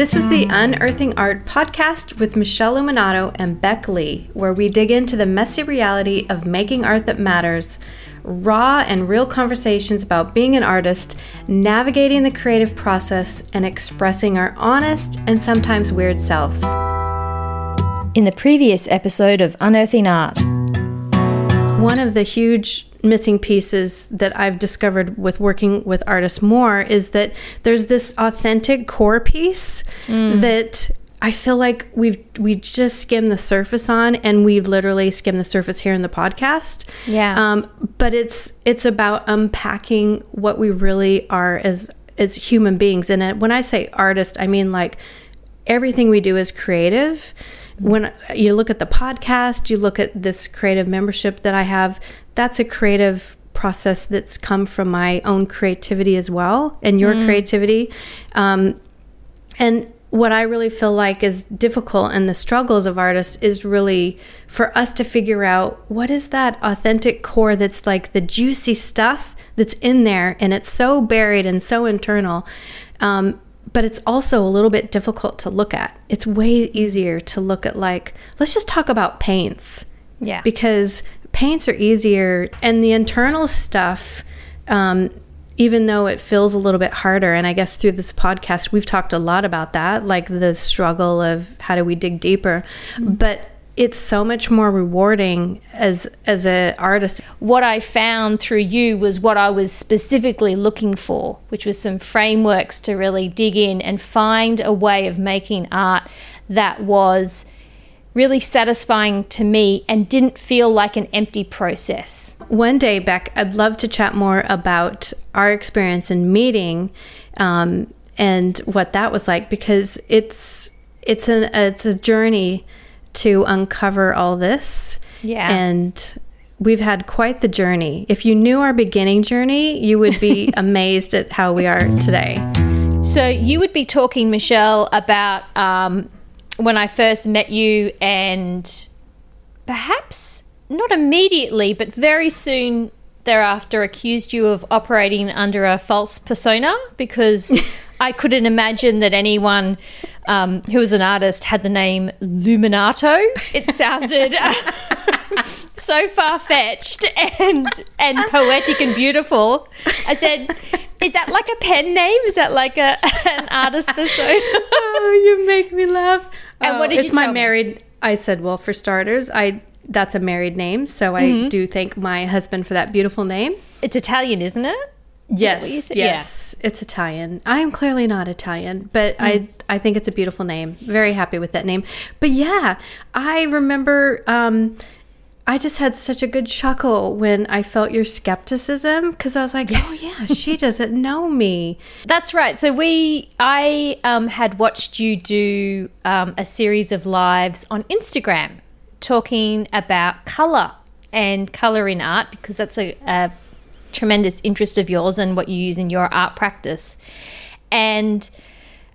This is the Unearthing Art podcast with Michele Luminato and Bec Lee, where we dig into the messy reality of making art that matters, raw and real conversations about being an artist, navigating the creative process, and expressing our honest and sometimes weird selves. In the previous episode of Unearthing Art, one of the huge missing pieces that I've discovered with working with artists more is that there's this authentic core piece mm. that I feel like we've we just skimmed the surface on, and we've literally skimmed the surface here in the podcast. Yeah. Um, but it's it's about unpacking what we really are as as human beings. And when I say artist, I mean like everything we do is creative. When you look at the podcast, you look at this creative membership that I have that's a creative process that's come from my own creativity as well and your mm. creativity. Um, and what I really feel like is difficult and the struggles of artists is really for us to figure out what is that authentic core that's like the juicy stuff that's in there and it's so buried and so internal. Um, but it's also a little bit difficult to look at. It's way easier to look at, like, let's just talk about paints. Yeah. Because paints are easier and the internal stuff um, even though it feels a little bit harder and i guess through this podcast we've talked a lot about that like the struggle of how do we dig deeper mm-hmm. but it's so much more rewarding as as an artist what i found through you was what i was specifically looking for which was some frameworks to really dig in and find a way of making art that was really satisfying to me and didn't feel like an empty process. One day, Bec, I'd love to chat more about our experience in meeting um, and what that was like because it's it's an it's a journey to uncover all this. Yeah. And we've had quite the journey. If you knew our beginning journey, you would be amazed at how we are today. So you would be talking, Michele, about um, when I first met you, and perhaps not immediately, but very soon thereafter accused you of operating under a false persona because I couldn't imagine that anyone um, who was an artist had the name Luminato. It sounded so far fetched and and poetic and beautiful. I said, "Is that like a pen name? Is that like a an artist persona?" oh, you make me laugh. And what did it's you my tell married. I said, well, for starters, I that's a married name, so I Mm-hmm. do thank my husband for that beautiful name. It's Italian, isn't it? Yes, said? yes, it's Italian. I am clearly not Italian, but I Mm. I think it's a beautiful name. Very happy with that name. But yeah, I remember. Um, I just had such a good chuckle when I felt your skepticism because I was like, "Oh yeah, she doesn't know me." That's right. So we, I um, had watched you do um, a series of lives on Instagram talking about color and color in art because that's a, a tremendous interest of yours and what you use in your art practice. And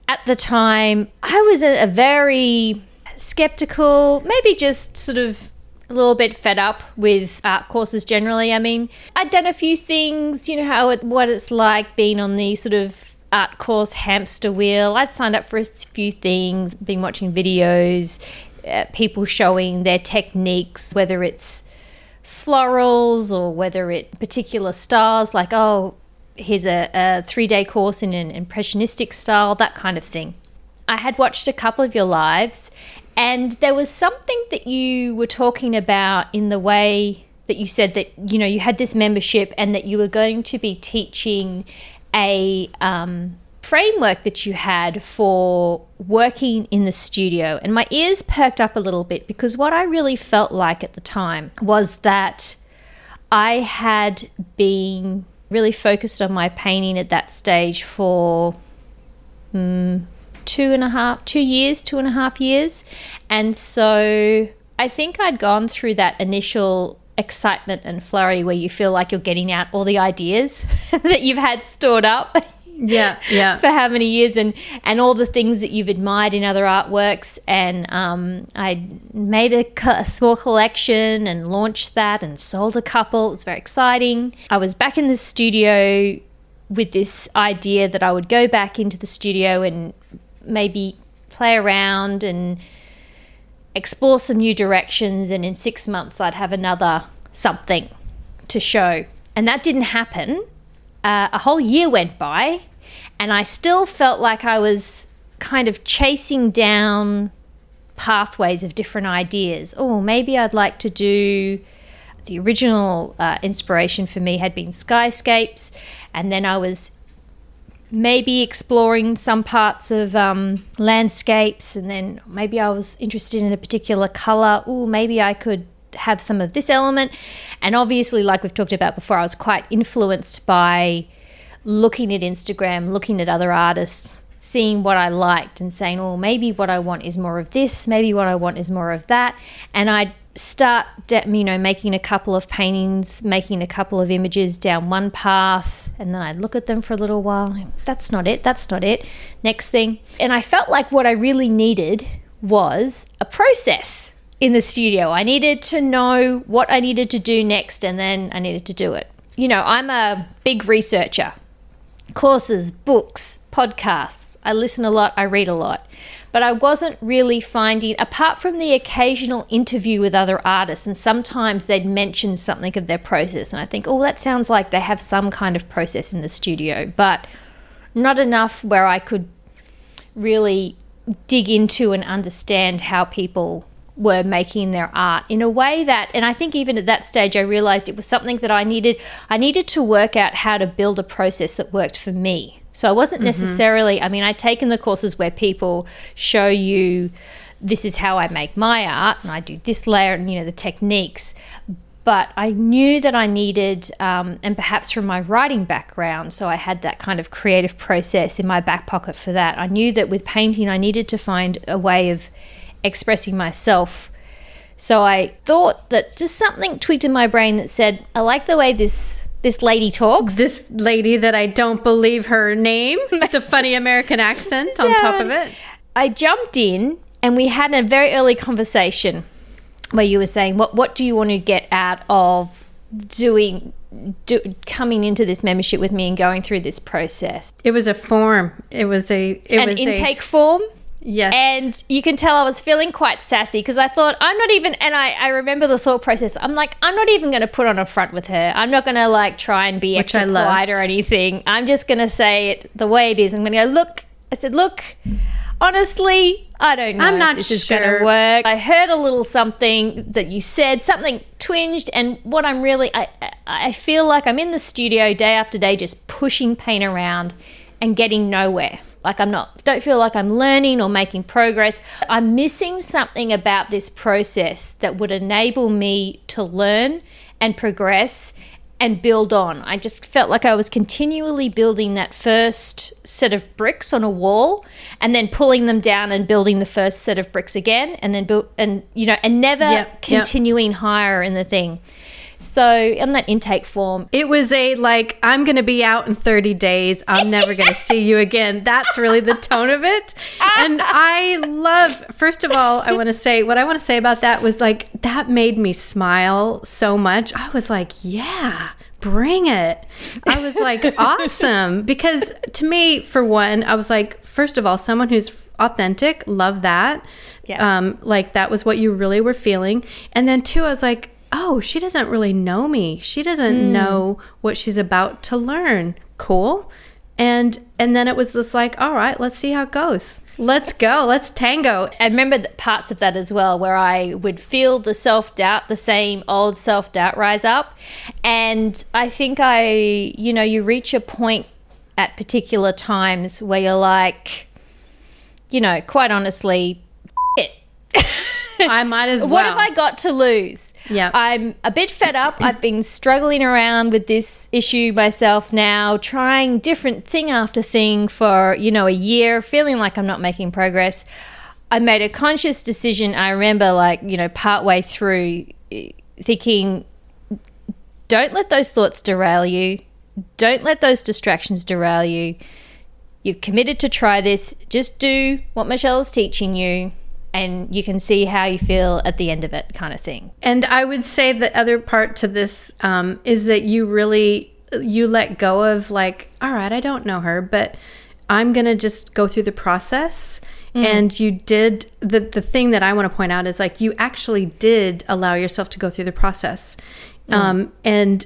at the time, I was a, a very skeptical, maybe just sort of a little bit fed up with art courses generally. I mean, I'd done a few things, you know, how it, what it's like being on the sort of art course hamster wheel. I'd signed up for a few things, been watching videos, uh, people showing their techniques, whether it's florals or whether it particular styles, like, oh, here's a, a three day course in an impressionistic style, that kind of thing. I had watched a couple of your lives, and there was something that you were talking about in the way that you said that you know you had this membership and that you were going to be teaching a um, framework that you had for working in the studio. And my ears perked up a little bit because what I really felt like at the time was that I had been really focused on my painting at that stage for mm, two and a half, two years, two and a half years. And so I think I'd gone through that initial excitement and flurry where you feel like you're getting out all the ideas that you've had stored up Yeah, yeah. for how many years and and all the things that you've admired in other artworks and um, I made a, co- a small collection and launched that and sold a couple it was very exciting I was back in the studio with this idea that I would go back into the studio and maybe play around and explore some new directions. And in six months, I'd have another something to show. And that didn't happen. Uh, a whole year went by, and I still felt like I was kind of chasing down pathways of different ideas. Oh, maybe I'd like to do the original uh, inspiration for me had been skyscapes, and then I was maybe exploring some parts of um, landscapes, and then maybe I was interested in a particular color. Oh, maybe I could have some of this element. And obviously, like we've talked about before, I was quite influenced by looking at Instagram, looking at other artists, seeing what I liked, and saying, oh, maybe what I want is more of this, maybe what I want is more of that. And I'd start, you know, making a couple of paintings, making a couple of images down one path, and then I'd look at them for a little while. That's not it. That's not it. Next thing. And I felt like what I really needed was a process in the studio. I needed to know what I needed to do next, and then I needed to do it. You know, I'm a big researcher courses, books, podcasts. I listen a lot, I read a lot but I wasn't really finding, apart from the occasional interview with other artists, and sometimes they'd mention something of their process, and I think, oh, that sounds like they have some kind of process in the studio, but not enough where I could really dig into and understand how people were making their art in a way that and I think even at that stage I realized it was something that I needed I needed to work out how to build a process that worked for me so I wasn't mm-hmm. necessarily, I mean, I'd taken the courses where people show you this is how I make my art and I do this layer and, you know, the techniques. But I knew that I needed, um, and perhaps from my writing background, so I had that kind of creative process in my back pocket for that. I knew that with painting, I needed to find a way of expressing myself. So I thought that just something tweaked in my brain that said, I like the way this this lady talks. This lady that I don't believe her name, the funny American accent on top of it. I jumped in and we had a very early conversation where you were saying, "What what do you want to get out of doing do, coming into this membership with me and going through this process?" It was a form. It was a it an was intake a, form. Yes. And you can tell I was feeling quite sassy because I thought, I'm not even, and I, I remember the thought process. I'm like, I'm not even going to put on a front with her. I'm not going to like try and be Which extra polite or anything. I'm just going to say it the way it is. I'm going to go, look, I said, look, honestly, I don't know I'm not this sure. is going to work. I heard a little something that you said, something twinged, and what I'm really, I, I feel like I'm in the studio day after day just pushing paint around and getting nowhere. Like I'm not, don't feel like I'm learning or making progress. I'm missing something about this process that would enable me to learn and progress and build on. I just felt like I was continually building that first set of bricks on a wall and then pulling them down and building the first set of bricks again and then build and you know and never yep, continuing yep. higher in the thing. So in that intake form, it was a like, I'm going to be out in 30 days. I'm never going to see you again. That's really the tone of it. And I love, first of all, I want to say, what I want to say about that was like, that made me smile so much. I was like, yeah bring it. I was like, awesome. Because to me, for one, I was like, first of all, someone who's authentic, love that. Yeah. Um, like that was what you really were feeling. And then two, I was like, oh, she doesn't really know me. She doesn't mm. know what she's about to learn. Cool. And and then it was just like, all right, let's see how it goes. Let's go. Let's tango. I remember parts of that as well, where I would feel the self doubt, the same old self doubt rise up. And I think I, you know, you reach a point at particular times where you're like, you know, quite honestly, it. I might as well. What have I got to lose? Yeah. I'm a bit fed up. Mm. I've been struggling around with this issue myself now, trying different thing after thing for, you know, a year, feeling like I'm not making progress. I made a conscious decision. I remember, like, you know, partway through eh, thinking, don't let those thoughts derail you. Don't let those distractions derail you. You've committed to try this. Just do what Michele is teaching you and you can see how you feel at the end of it, kind of thing. And I would say the other part to this um, is that you really you let go of like, all right, I don't know her, but I'm going to just go through the process. Mm. And you did the the thing that I want to point out is like you actually did allow yourself to go through the process. Mm. Um, and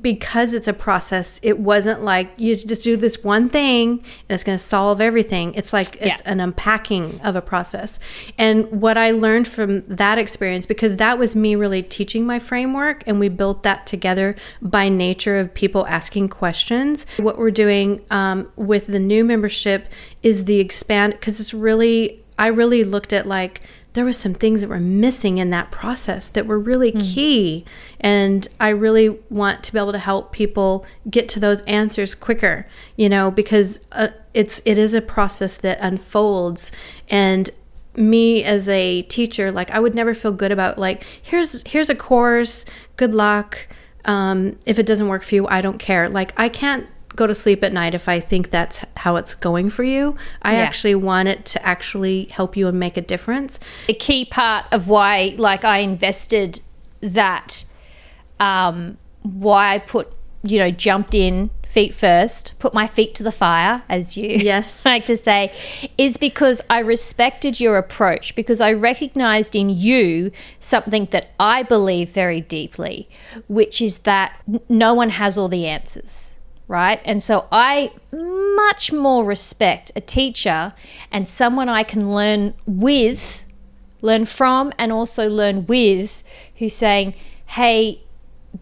because it's a process, it wasn't like you just do this one thing and it's going to solve everything. It's like it's Yeah. an unpacking of a process. And what I learned from that experience, because that was me really teaching my framework, and we built that together by nature of people asking questions. What we're doing um, with the new membership is the expand, because it's really, I really looked at like, there was some things that were missing in that process that were really key. And i really want to be able to help people get to those answers quicker you know because uh, it's it is a process that unfolds. And me as a teacher like i would never feel good about like here's here's a course good luck. Um, if it doesn't work for you i don't care. Like i can't go to sleep at night if i think that's how it's going for you i Yeah. actually want it to actually help you and make a difference a key part of why like I invested that um why I put you know jumped in feet first put my feet to the fire as you Yes. like to say is because I respected your approach because I recognized in you something that I believe very deeply which is that no one has all the answers right? And so I much more respect a teacher and someone I can learn with, learn from, and also learn with who's saying, hey,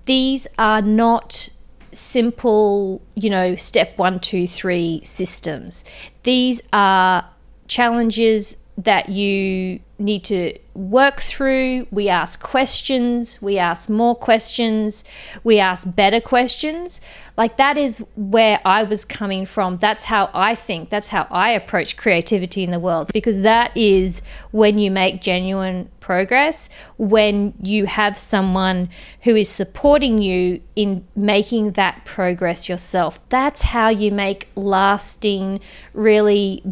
these are not simple, you know, step one, two, three systems. These are challenges that you need to work through. We ask questions, we ask more questions, we ask better questions. Like that is where I was coming from. That's how I think, that's how I approach creativity in the world because that is when you make genuine progress, when you have someone who is supporting you in making that progress yourself. That's how you make lasting, really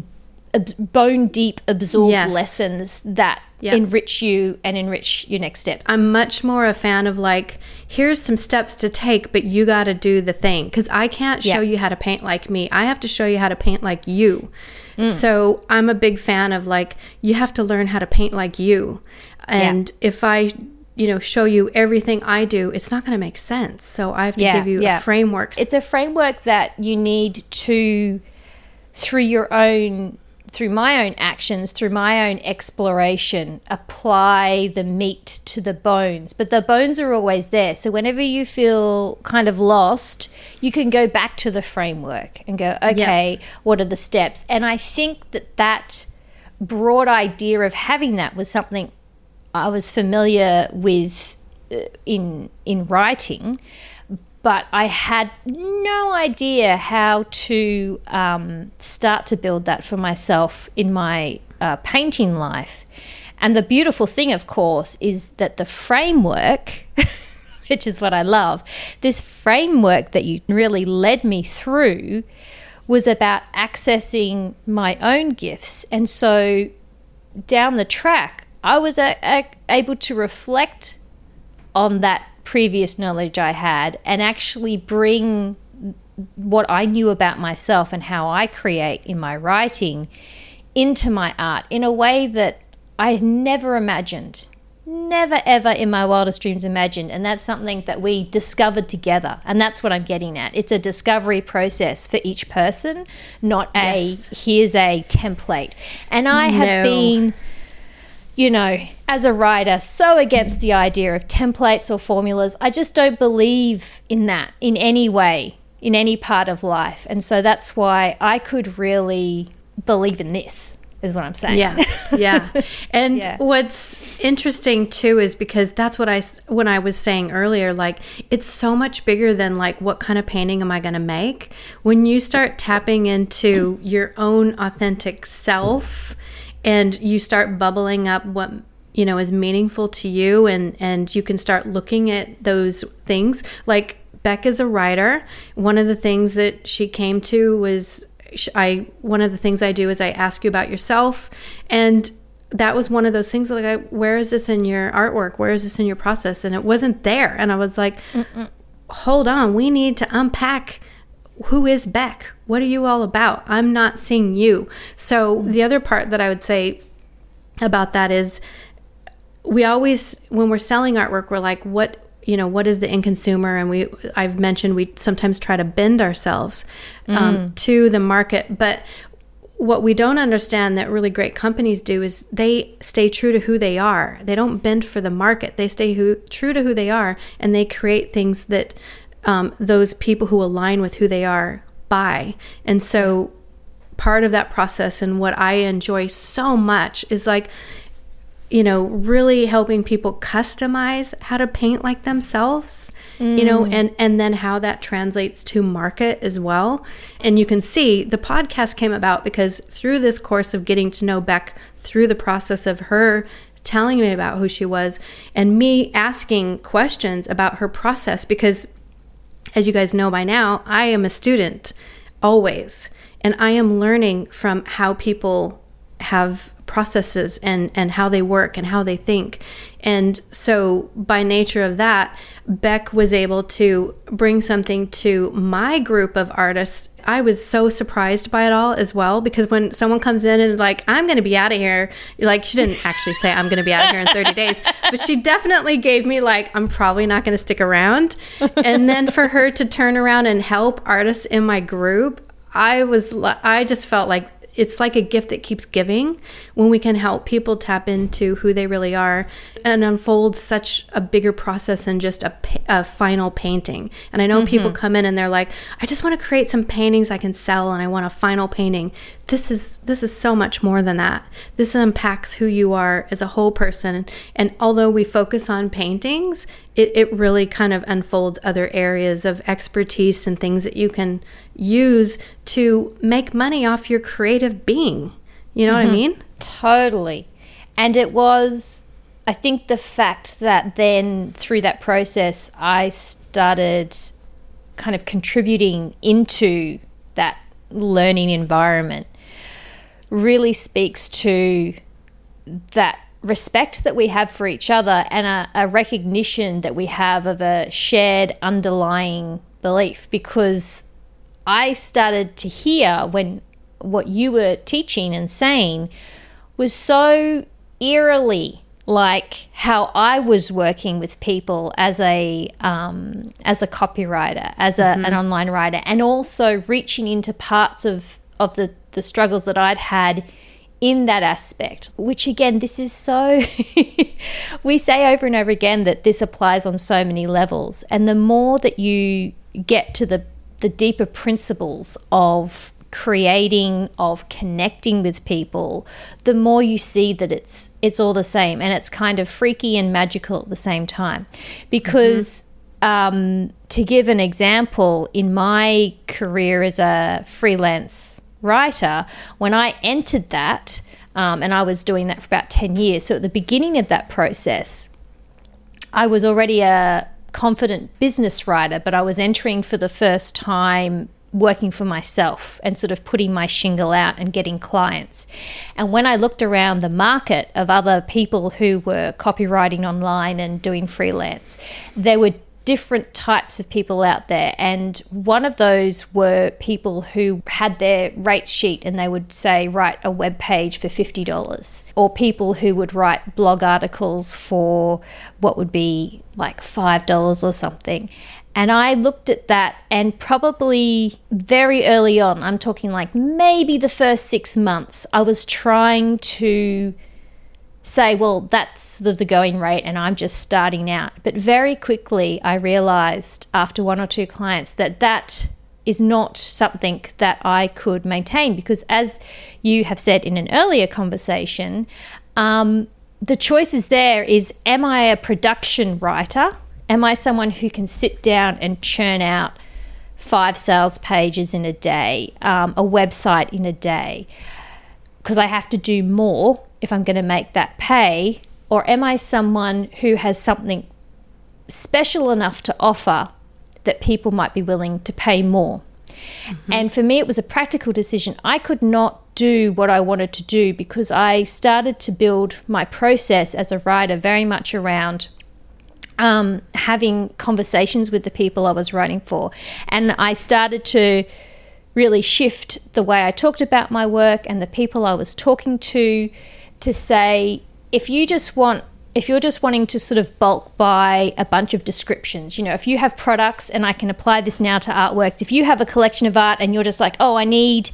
ab- bone deep absorbed Yes. lessons that Yeah. enrich you and enrich your next step. I'm much more a fan of like, here's some steps to take, but you got to do the thing. Because I can't show Yeah. you how to paint like me. I have to show you how to paint like you. Mm. So I'm a big fan of like, you have to learn how to paint like you. And if I, you know, show you everything I do, it's not going to make sense. So I have to Yeah, give you yeah. a framework. It's a framework that you need to, through your own, through my own actions, through my own exploration, apply the meat to the bones. But the bones are always there. So whenever you feel kind of lost, you can go back to the framework and go, okay, what are the steps? And I think that that broad idea of having that was something I was familiar with uh, in in writing, but I had no idea how to um, start to build that for myself in my uh, painting life. And the beautiful thing, of course, is that the framework, which is what I love, this framework that you really led me through was about accessing my own gifts. And so down the track, I was a, a, able to reflect on that previous knowledge I had and actually bring what I knew about myself and how I create in my writing into my art in a way that I had never imagined. Never ever in my wildest dreams imagined. And that's something that we discovered together. And that's what I'm getting at. It's a discovery process for each person, not a here's a template. And I have No. been you know, as a writer, so against the idea of templates or formulas. I just don't believe in that in any way, in any part of life. And so that's why I could really believe in this, is what I'm saying. Yeah, yeah. And Yeah. what's interesting too is because that's what I, when I was saying earlier. Like it's so much bigger than like what kind of painting am I going to make. When you start tapping into your own authentic self, and you start bubbling up what you know is meaningful to you, and and you can start looking at those things. Like. Bec is a writer. One of the things that she came to was I one of the things I do is I ask you about yourself. And that was one of those things like I, where is this in your artwork? Where is this in your process? And it wasn't there. And I was like hold on we need to unpack who is Bec? What are you all about? I'm not seeing you. So the other part that I would say about that is we always when we're selling artwork we're like what you know what is the end consumer? And we i've mentioned we sometimes try to bend ourselves um, to the market. But what we don't understand that really great companies do is they stay true to who they are. They don't bend for the market. They stay who, true to who they are and they create things that um, those people who align with who they are buy and so part of that process and what i enjoy so much is like you know, really helping people customize how to paint like themselves, you know, and and then how that translates to market as well. And you can see the podcast came about because through this course of getting to know Bec through the process of her telling me about who she was and me asking questions about her process because as you guys know by now, I am a student always, and I am learning from how people have processes and and how they work and how they think. And so by nature of that, Bec was able to bring something to my group of artists. I was so surprised by it all as well because when someone comes in and like I'm going to be out of here, like she didn't actually say I'm going to be out of here in 30 days, but she definitely gave me like I'm probably not going to stick around. And then for her to turn around and help artists in my group, I was I just felt like it's like a gift that keeps giving when we can help people tap into who they really are and unfold such a bigger process than just a, a final painting. And I know mm-hmm. people come in and they're like, I just want to create some paintings I can sell and I want a final painting. This is this is so much more than that. This unpacks who you are as a whole person. And although we focus on paintings, it, it really kind of unfolds other areas of expertise and things that you can use to make money off your creative being. You know mm-hmm. what I mm-hmm. mean? Totally. And it was, I think, the fact that then through that process, I started kind of contributing into that learning environment really speaks to that respect that we have for each other and a, a, recognition that we have of a shared underlying belief. Because I started to hear when what you were teaching and saying was so eerily like how I was working with people as a um, as a copywriter, as a, mm-hmm. an online writer, and also reaching into parts of of the the struggles that I'd had in that aspect. Which again, this is so we say over and over again that this applies on so many levels, and the more that you get to the the deeper principles of creating of connecting with people the more you see that it's it's all the same and it's kind of freaky and magical at the same time because mm-hmm. um, to give an example in my career as a freelance writer when i entered that um, and i was doing that for about 10 years so at the beginning of that process i was already a confident business writer, but I was entering for the first time working for myself and sort of putting my shingle out and getting clients. And when I looked around the market of other people who were copywriting online and doing freelance, there were different types of people out there. And one of those were people who had their rates sheet and they would say, write a web page for $50, or people who would write blog articles for what would be like $5 or something. And I looked at that, and probably very early on, I'm talking like maybe the first six months, I was trying to say, well, that's the going rate and I'm just starting out. But very quickly, I realized after one or two clients that that is not something that I could maintain because, as you have said in an earlier conversation, um, the choice is there is am I a production writer? Am I someone who can sit down and churn out five sales pages in a day, um, a website in a day? Because I have to do more if I'm going to make that pay? Or am I someone who has something special enough to offer that people might be willing to pay more? Mm-hmm. And for me, it was a practical decision. I could not do what I wanted to do because I started to build my process as a writer very much around um, having conversations with the people I was writing for. And I started to really shift the way I talked about my work and the people I was talking to to say if you just want if you're just wanting to sort of bulk buy a bunch of descriptions, you know, if you have products and I can apply this now to artworks, if you have a collection of art and you're just like, oh, I need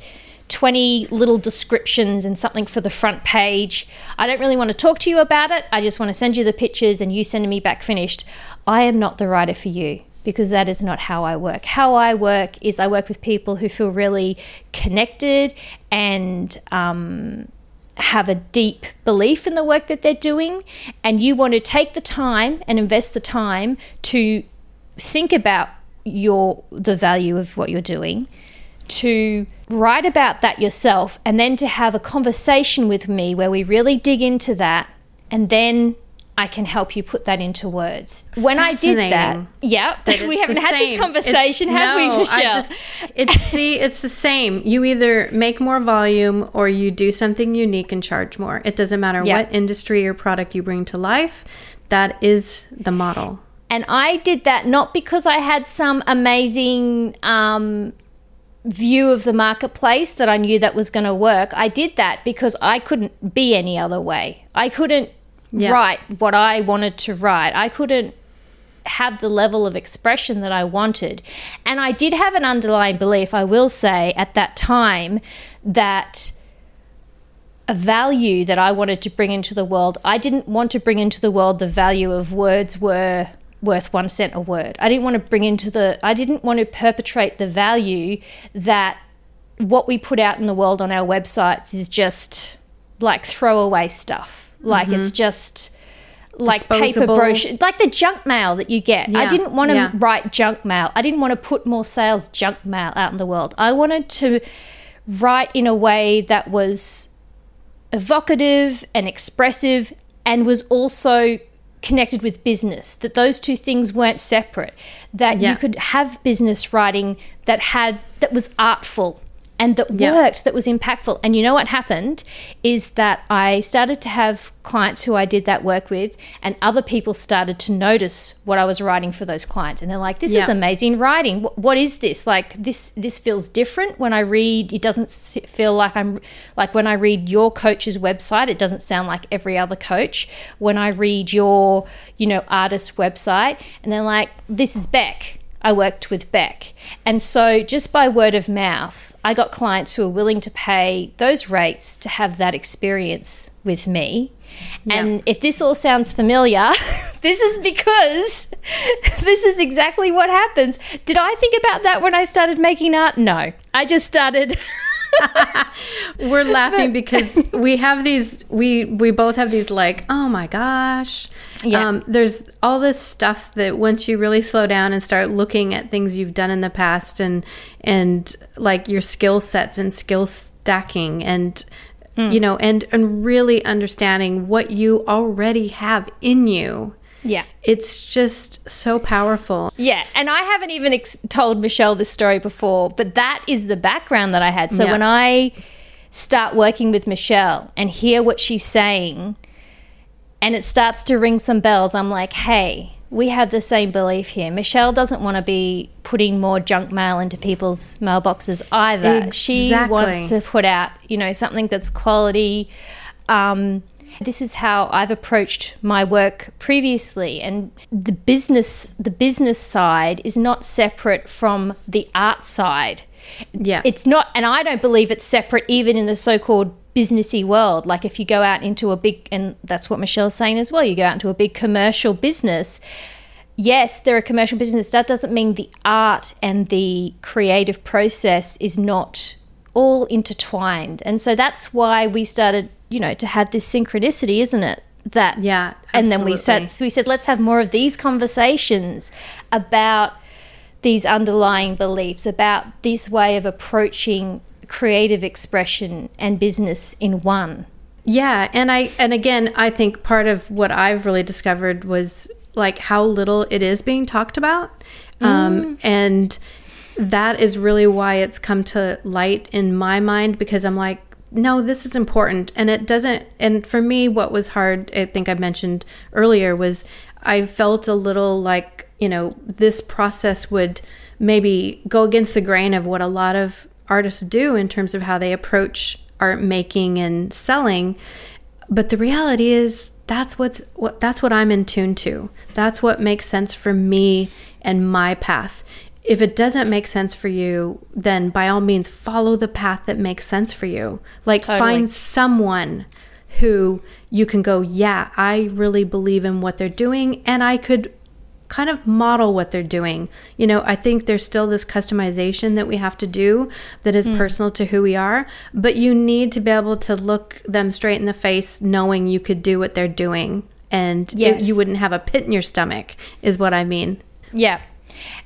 20 little descriptions and something for the front page. I don't really want to talk to you about it. I just want to send you the pictures and you send me back finished. I am not the writer for you because that is not how I work. How I work is I work with people who feel really connected and um, have a deep belief in the work that they're doing, and you want to take the time and invest the time to think about your the value of what you're doing to write about that yourself and then to have a conversation with me where we really dig into that and then I can help you put that into words. When I did that, yeah, we haven't had same. this conversation, it's, have no, we, Michele? I just, it's see, it's the same. You either make more volume or you do something unique and charge more. It doesn't matter yeah. what industry or product you bring to life. That is the model. And I did that not because I had some amazing um, view of the marketplace that I knew that was going to work. I did that because I couldn't be any other way. I couldn't yeah. write what I wanted to write. I couldn't have the level of expression that I wanted. And I did have an underlying belief, I will say, at that time that a value that I wanted to bring into the world, I didn't want to bring into the world the value of words were worth one cent a word. I didn't want to bring into the, I didn't want to perpetrate the value that what we put out in the world on our websites is just like throwaway stuff like mm-hmm. it's just like Disposable. paper brochure, like the junk mail that you get. Yeah. I didn't want to yeah. write junk mail. I didn't want to put more sales junk mail out in the world. I wanted to write in a way that was evocative and expressive and was also connected with business that those two things weren't separate that yeah. you could have business writing that had that was artful and that yeah. worked, that was impactful. And you know what happened is that I started to have clients who I did that work with, and other people started to notice what I was writing for those clients, and they're like, "This yeah. is amazing writing. What, what is this? Like this? This feels different when I read. It doesn't feel like I'm like when I read your coach's website. It doesn't sound like every other coach. When I read your, you know, artist website, and they're like, "This is Bec." I worked with Bec. And so, just by word of mouth, I got clients who were willing to pay those rates to have that experience with me. Yeah. And if this all sounds familiar, this is because this is exactly what happens. Did I think about that when I started making art? No. I just started We're laughing because we have these we we both have these like, oh my gosh. Yeah. Um, there's all this stuff that once you really slow down and start looking at things you've done in the past and and like your skill sets and skill stacking and mm. you know and and really understanding what you already have in you yeah. It's just so powerful. Yeah. And I haven't even ex- told Michele this story before, but that is the background that I had. So yeah. when I start working with Michele and hear what she's saying and it starts to ring some bells, I'm like, hey, we have the same belief here. Michele doesn't want to be putting more junk mail into people's mailboxes either. Exactly. She wants to put out, you know, something that's quality. Um, this is how I've approached my work previously and the business the business side is not separate from the art side. Yeah. It's not and I don't believe it's separate even in the so-called businessy world. Like if you go out into a big and that's what Michele's saying as well, you go out into a big commercial business yes, they're a commercial business. That doesn't mean the art and the creative process is not all intertwined. And so that's why we started you know, to have this synchronicity, isn't it? That yeah, absolutely. and then we said so we said let's have more of these conversations about these underlying beliefs about this way of approaching creative expression and business in one. Yeah, and I and again, I think part of what I've really discovered was like how little it is being talked about, um, mm. and that is really why it's come to light in my mind because I'm like, no, this is important. And it doesn't, and for me, what was hard, I think I mentioned earlier, was I felt a little like, you know, this process would maybe go against the grain of what a lot of artists do in terms of how they approach art making and selling but the reality is that's what's what that's what I'm in tune to. That's what makes sense for me and my path. If it doesn't make sense for you, then by all means follow the path that makes sense for you. Like Totally. find someone who you can go, "Yeah, I really believe in what they're doing and I could kind of model what they're doing. You know, I think there's still this customization that we have to do that is hmm. personal to who we are, but you need to be able to look them straight in the face knowing you could do what they're doing and it- you wouldn't have a pit in your stomach is what I mean. Yeah.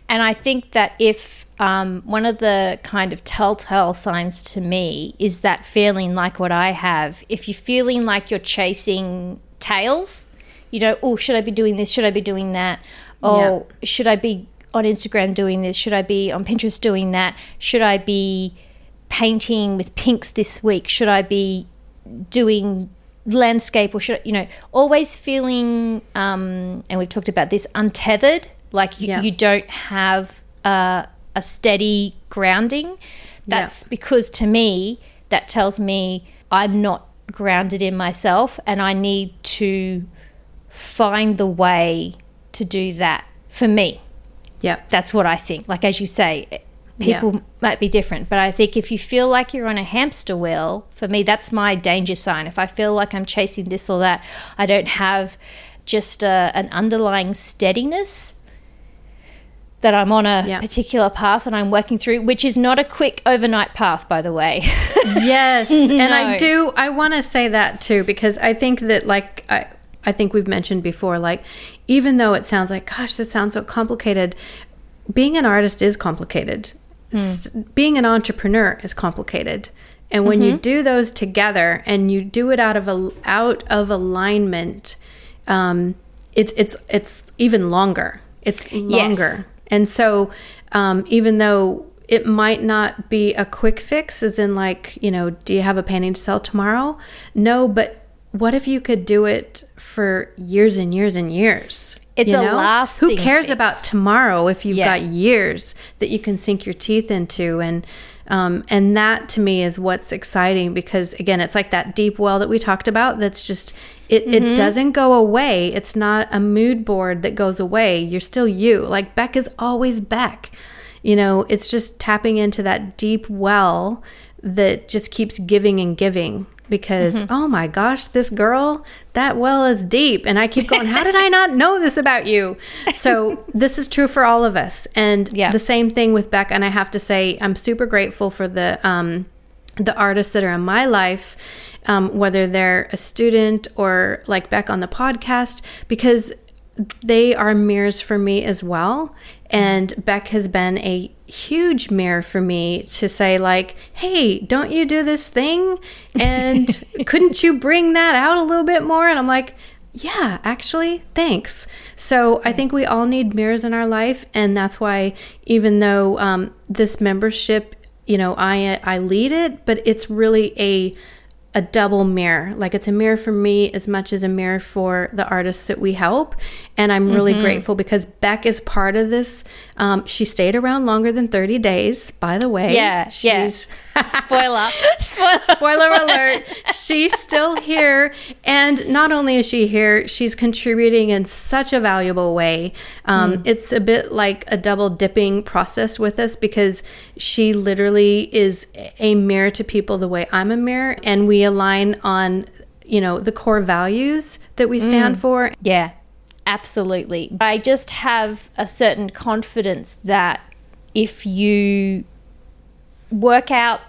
And I think that if um, one of the kind of telltale signs to me is that feeling like what I have, if you're feeling like you're chasing tails, you know, oh, should I be doing this? Should I be doing that? Oh, should I be on Instagram doing this? Should I be on Pinterest doing that? Should I be painting with pinks this week? Should I be doing landscape or should you know always feeling um and we've talked about this untethered like you, Yeah. you don't have a, a steady grounding that's because to me that tells me i'm not grounded in myself and i need to find the way to do that for me Yep. that's what I think. Like as you say, eh, people Yeah. might be different, but I think if you feel like you're on a hamster wheel, for me, that's my danger sign. If I feel like I'm chasing this or that, I don't have just a, an underlying steadiness that I'm on a Yeah. particular path and I'm working through, which is not a quick overnight path, by the way. Yes, and I do. I want to say that too because I think that, like, I, I think we've mentioned before, like, even though it sounds like, gosh, that sounds so complicated, being an artist is complicated. S- being an entrepreneur is complicated, and when you do those together and you do it out of a out of alignment, um, it's it's it's even longer. It's longer. And so, um, even though it might not be a quick fix, as in, like, you know, do you have a painting to sell tomorrow? No, but what if you could do it for years and years and years? It's you a know? lasting Who cares fix. about tomorrow if you've Yeah. got years that you can sink your teeth into? And um, and that to me is what's exciting because again, it's like that deep well that we talked about. That's just it. Mm-hmm. It doesn't go away. It's not a mood board that goes away. You're still you. Like Bec is always Bec. You know, it's just tapping into that deep well that just keeps giving and giving because Mm-hmm. oh my gosh this girl that well is deep and i keep going how did i not know this about you so this is true for all of us and Yeah. the same thing with bec and i have to say i'm super grateful for the um the artists that are in my life um, whether they're a student or like Bec on the podcast because they are mirrors for me as well. And bec has been a huge mirror for me to say like hey don't you do this thing? And couldn't you bring that out a little bit more? And i'm like yeah actually thanks. So i think we all need mirrors in our life. And that's why even though um, this membership you know i i lead it but it's really a a double mirror. Like it's a mirror for me as much as a mirror for the artists that we help. And I'm really Mm-hmm. grateful because Bec is part of this. Um, she stayed around longer than 30 days, by the way. Yeah, yeah. Spoiler. Spoiler. spoiler alert, she's still here. And not only is she here, she's contributing in such a valuable way. Um, It's a bit like a double dipping process with us because she literally is a mirror to people the way I'm a mirror. And we align on, you know, the core values that we stand for. Yeah, absolutely. I just have a certain confidence that if you work out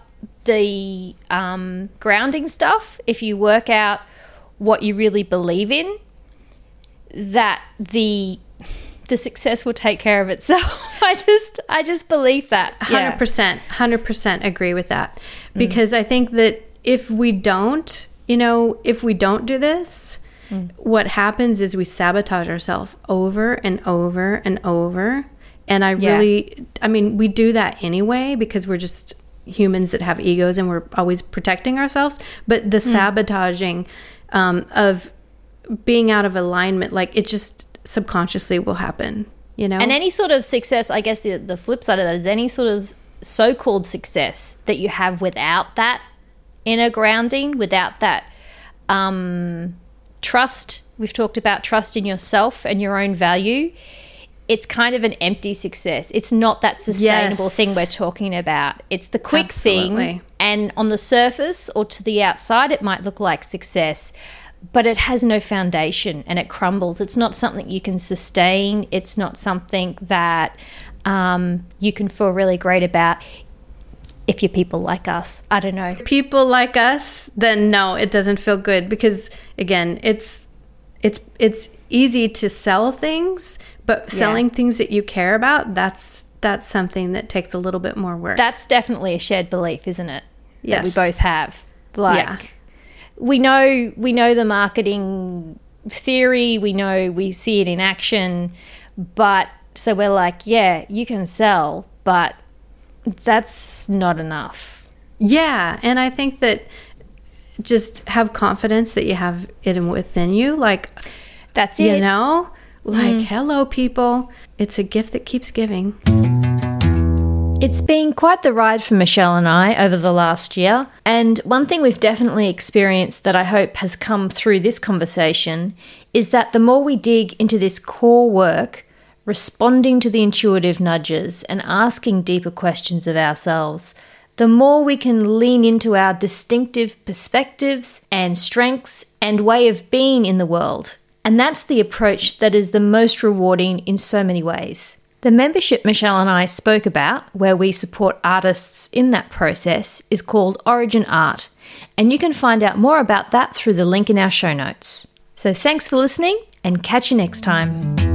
the um, grounding stuff, if you work out what you really believe in, that the the success will take care of itself. I just I just believe that. 100%. hundred percent agree with that. Mm. Because I think that if we don't, you know, if we don't do this, mm. what happens is we sabotage ourselves over and over and over. And I Yeah. really, I mean, we do that anyway because we're just humans that have egos and we're always protecting ourselves. But the mm. sabotaging um, of being out of alignment, like it just subconsciously will happen. You know, And any sort of success, I guess the the flip side of that is any sort of so called success that you have without that inner grounding, without that um, trust. We've talked about trust in yourself and your own value. It's kind of an empty success. It's not that sustainable Yes. thing we're talking about. It's the quick thing. And on the surface or to the outside, it might look like success, but it has no foundation and it crumbles. It's not something you can sustain. It's not something that um, you can feel really great about if you're people like us. I don't know. people like us, then no, it doesn't feel good because again, it's it's it's easy to sell things, but selling things that you care about, that's that's something that takes a little bit more work. That's definitely a shared belief, isn't it? That we both have. Like Yeah. We know we know the marketing theory, we know we see it in action, but so we're like, yeah, you can sell, but that's not enough. yeah, and I think that just have confidence that you have it within you like That's it. you know, like mm. hello people, it's a gift that keeps giving. It's been quite the ride for Michele and I over the last year. And one thing we've definitely experienced that I hope has come through this conversation is that the more we dig into this core work, responding to the intuitive nudges and asking deeper questions of ourselves, the more we can lean into our distinctive perspectives and strengths and way of being in the world. And that's the approach that is the most rewarding in so many ways. The membership Michele and I spoke about, where we support artists in that process, is called Origin Art, and you can find out more about that through the link in our show notes. So thanks for listening, and catch you next time.